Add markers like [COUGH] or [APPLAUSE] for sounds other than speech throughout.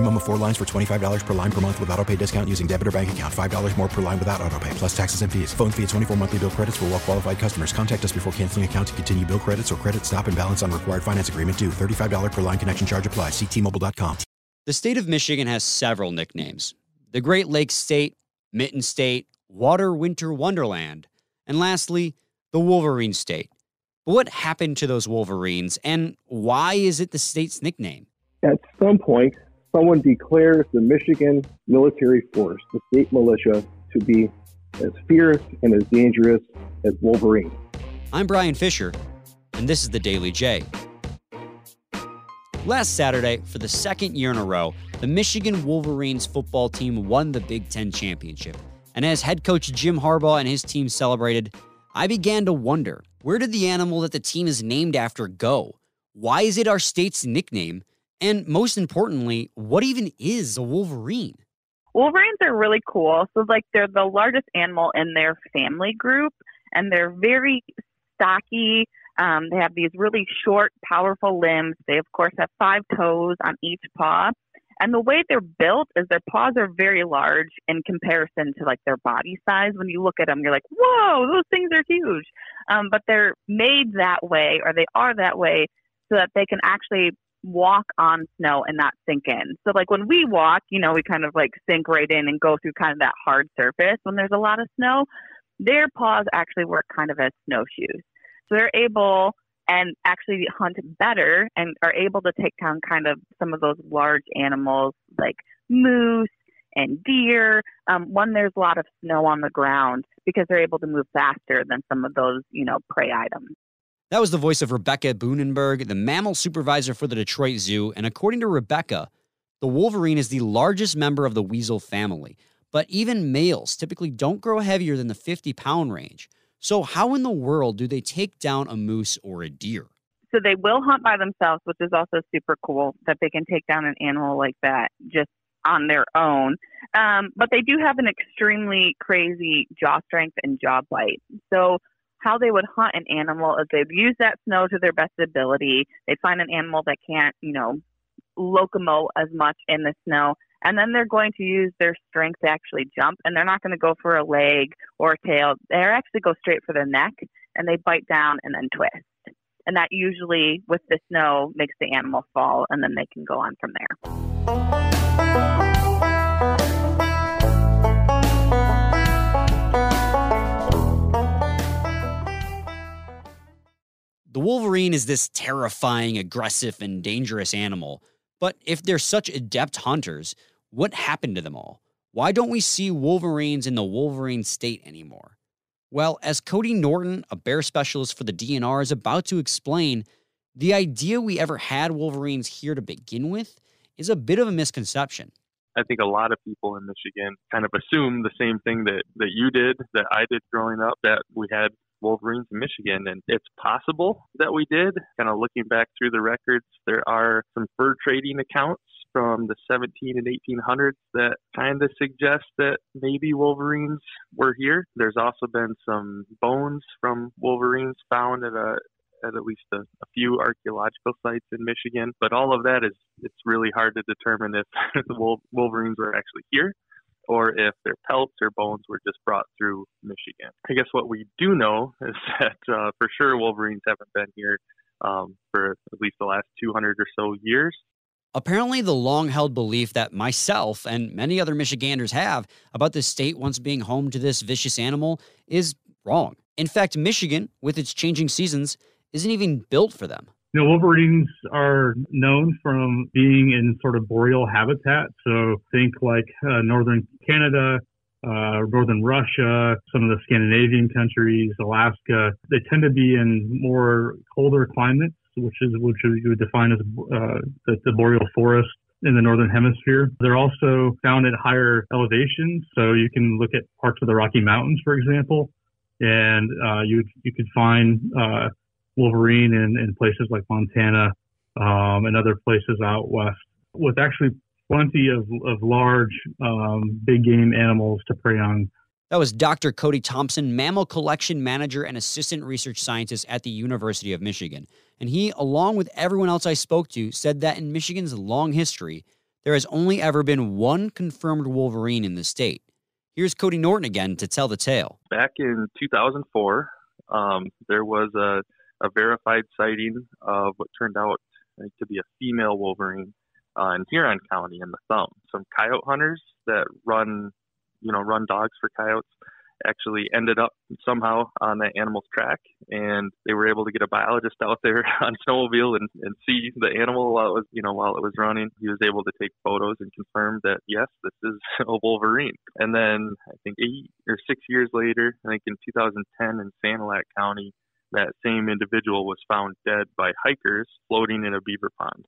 Minimum of four lines for $25 per line per month with auto pay discount using debit or bank account. $5 more per line without auto pay, plus taxes and fees. Phone fee at 24 monthly bill credits for well qualified customers. Contact us before canceling account to continue bill credits or credit stop and balance on required finance agreement due. $35 per line connection charge applies. Ctmobile.com. The state of Michigan has several nicknames the Great Lakes State, Mitten State, Water Winter Wonderland, and lastly, the Wolverine State. But what happened to those Wolverines, and why is it the state's nickname? At some point, someone declares the Michigan military force, the state militia, to be as fierce and as dangerous as Wolverine. I'm Brian Fisher, and this is the Daily J. Last Saturday, for the second year in a row, the Michigan Wolverines football team won the Big Ten championship. And as head coach Jim Harbaugh and his team celebrated, I began to wonder where did the animal that the team is named after go? Why is it our state's nickname? And most importantly, what even is a Wolverine? Wolverines are really cool. So, like, they're the largest animal in their family group, and they're very stocky. Um, they have these really short, powerful limbs. They, of course, have five toes on each paw. And the way they're built is their paws are very large in comparison to like their body size. When you look at them, you're like, whoa, those things are huge. Um, but they're made that way, or they are that way, so that they can actually walk on snow and not sink in. So like when we walk, you know, we kind of like sink right in and go through kind of that hard surface when there's a lot of snow. Their paws actually work kind of as snowshoes. So they're able and actually hunt better and are able to take down kind of some of those large animals like moose and deer um, when there's a lot of snow on the ground because they're able to move faster than some of those, you know, prey items. That was the voice of Rebecca Boonenberg, the mammal supervisor for the Detroit Zoo. And according to Rebecca, the wolverine is the largest member of the weasel family. But even males typically don't grow heavier than the 50 pound range. So, how in the world do they take down a moose or a deer? So, they will hunt by themselves, which is also super cool that they can take down an animal like that just on their own. Um, but they do have an extremely crazy jaw strength and jaw bite. So, how they would hunt an animal is they'd use that snow to their best ability. They'd find an animal that can't, you know, locomote as much in the snow. And then they're going to use their strength to actually jump. And they're not going to go for a leg or a tail. They actually go straight for the neck and they bite down and then twist. And that usually, with the snow, makes the animal fall and then they can go on from there. The Wolverine is this terrifying, aggressive, and dangerous animal. But if they're such adept hunters, what happened to them all? Why don't we see Wolverines in the Wolverine state anymore? Well, as Cody Norton, a bear specialist for the DNR, is about to explain, the idea we ever had Wolverines here to begin with is a bit of a misconception. I think a lot of people in Michigan kind of assume the same thing that, that you did, that I did growing up, that we had Wolverines in Michigan. And it's possible that we did. Kind of looking back through the records, there are some fur trading accounts from the 17 and 1800s that kind of suggest that maybe Wolverines were here. There's also been some bones from Wolverines found at a at at least a, a few archaeological sites in Michigan. But all of that is it's really hard to determine if [LAUGHS] the Wolverines were actually here or if their pelts or bones were just brought through Michigan. I guess what we do know [LAUGHS] is that uh, for sure Wolverines haven't been here um, for at least the last 200 or so years. Apparently, the long held belief that myself and many other Michiganders have about the state once being home to this vicious animal is wrong. In fact, Michigan, with its changing seasons, isn't even built for them. You know, wolverines are known from being in sort of boreal habitat. So think like uh, northern Canada, uh, northern Russia, some of the Scandinavian countries, Alaska. They tend to be in more colder climates, which is which you would define as uh, the, the boreal forest in the northern hemisphere. They're also found at higher elevations, so you can look at parts of the Rocky Mountains, for example, and uh, you you could find uh, wolverine in, in places like Montana um, and other places out west, with actually plenty of, of large um, big game animals to prey on. That was Dr. Cody Thompson, mammal collection manager and assistant research scientist at the University of Michigan. And he, along with everyone else I spoke to, said that in Michigan's long history, there has only ever been one confirmed wolverine in the state. Here's Cody Norton again to tell the tale. Back in 2004, um, there was a, a, verified sighting of what turned out to be a female wolverine uh, in Huron County in the Thumb. Some coyote hunters that run, you know, run dogs for coyotes actually ended up somehow on that animal's track and they were able to get a biologist out there [LAUGHS] on snowmobile and, and see the animal while it was you know while it was running he was able to take photos and confirm that yes this is [LAUGHS] a wolverine and then i think eight or six years later i think in 2010 in sanilac county that same individual was found dead by hikers floating in a beaver pond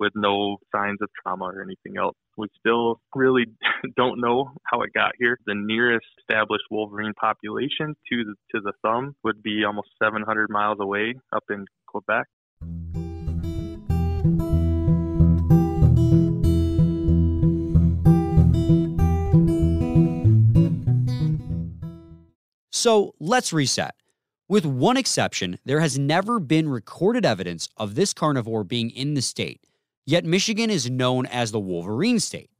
with no signs of trauma or anything else. We still really [LAUGHS] don't know how it got here. The nearest established wolverine population to the, to the thumb would be almost 700 miles away up in Quebec. So let's reset. With one exception, there has never been recorded evidence of this carnivore being in the state. Yet Michigan is known as the Wolverine state.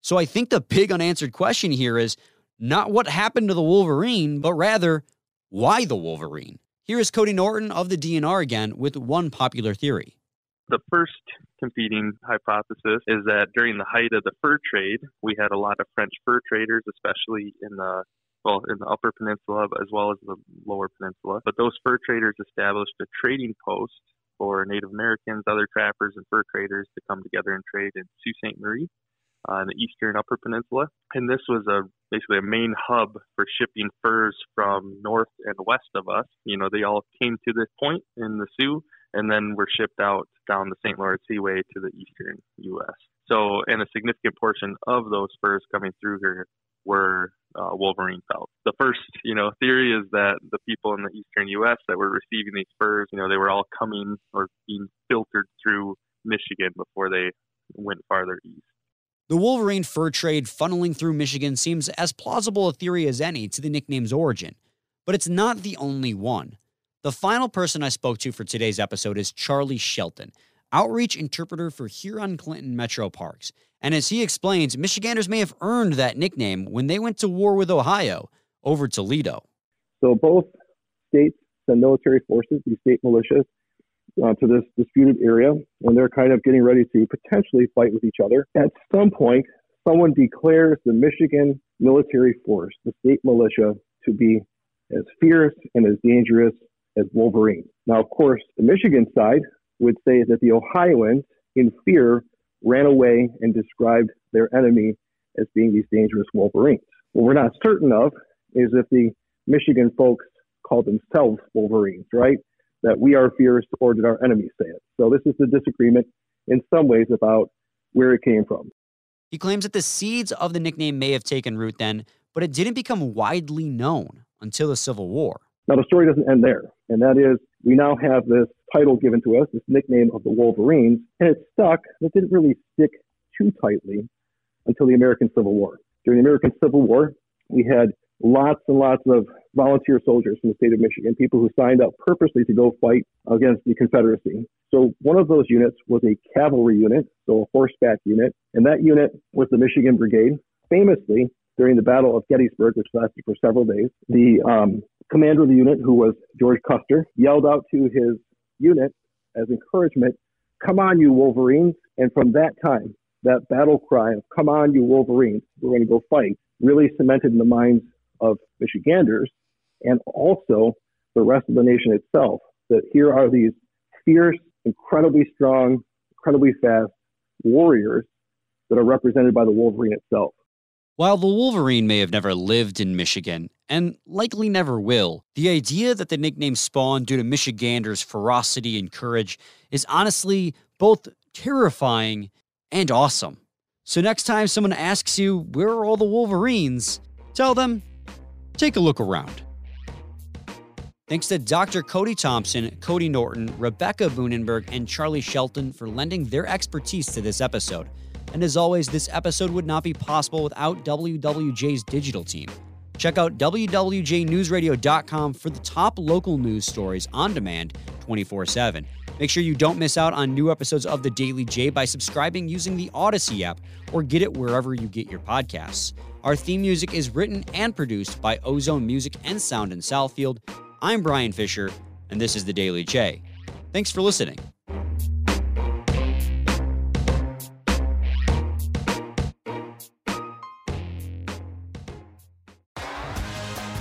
So I think the big unanswered question here is not what happened to the Wolverine, but rather why the Wolverine. Here is Cody Norton of the DNR again with one popular theory. The first competing hypothesis is that during the height of the fur trade, we had a lot of French fur traders, especially in the well, in the Upper Peninsula as well as the Lower Peninsula. But those fur traders established a trading post for Native Americans, other trappers, and fur traders to come together and trade in Sault Ste. Marie uh, in the eastern Upper Peninsula. And this was a basically a main hub for shipping furs from north and west of us. You know, they all came to this point in the Soo and then were shipped out down the St. Lawrence Seaway to the eastern U.S. So, and a significant portion of those furs coming through here were uh, Wolverine pelts. The first, you know, theory is that the people in the eastern U.S. that were receiving these furs, you know, they were all coming or being filtered through Michigan before they went farther east. The Wolverine fur trade funneling through Michigan seems as plausible a theory as any to the nickname's origin, but it's not the only one. The final person I spoke to for today's episode is Charlie Shelton, outreach interpreter for Huron Clinton Metro Parks. And as he explains, Michiganders may have earned that nickname when they went to war with Ohio over Toledo. So both states send military forces, these state militias, uh, to this disputed area and they're kind of getting ready to potentially fight with each other. At some point, someone declares the Michigan military force, the state militia, to be as fierce and as dangerous as Wolverine. Now, of course, the Michigan side would say that the Ohioans, in fear, ran away and described their enemy as being these dangerous Wolverines. What we're not certain of is if the Michigan folks call themselves Wolverines, right? That we are fierce, or did our enemies say it? So this is the disagreement in some ways about where it came from. He claims that the seeds of the nickname may have taken root then, but it didn't become widely known until the Civil War. Now, the story doesn't end there, and that is we now have this title given to us, this nickname of the Wolverines, and it stuck. It didn't really stick too tightly until the American Civil War. During the American Civil War, we had lots and lots of volunteer soldiers from the state of Michigan, people who signed up purposely to go fight against the Confederacy. So one of those units was a cavalry unit, so a horseback unit, and that unit was the Michigan Brigade. Famously, during the Battle of Gettysburg, which lasted for several days, the um, commander of the unit, who was George Custer, yelled out to his unit as encouragement, Come on, you Wolverines. And from that time, that battle cry of Come on, you Wolverines, we're going to go fight, really cemented in the minds of Michiganders and also the rest of the nation itself that here are these fierce, incredibly strong, incredibly fast warriors that are represented by the Wolverine itself. While the Wolverine may have never lived in Michigan, and likely never will, the idea that the nickname spawned due to Michiganders' ferocity and courage is honestly both terrifying and awesome. So next time someone asks you, where are all the Wolverines? Tell them, take a look around. Thanks to Dr. Cody Thompson, Cody Norton, Rebecca Boonenberg, and Charlie Shelton for lending their expertise to this episode. And as always, this episode would not be possible without WWJ's digital team. Check out WWJNewsRadio.com for the top local news stories on demand 24 7. Make sure you don't miss out on new episodes of The Daily J by subscribing using the Audacy app or get it wherever you get your podcasts. Our theme music is written and produced by Ozone Music and Sound in Southfield. I'm Brian Fisher, and this is The Daily J. Thanks for listening.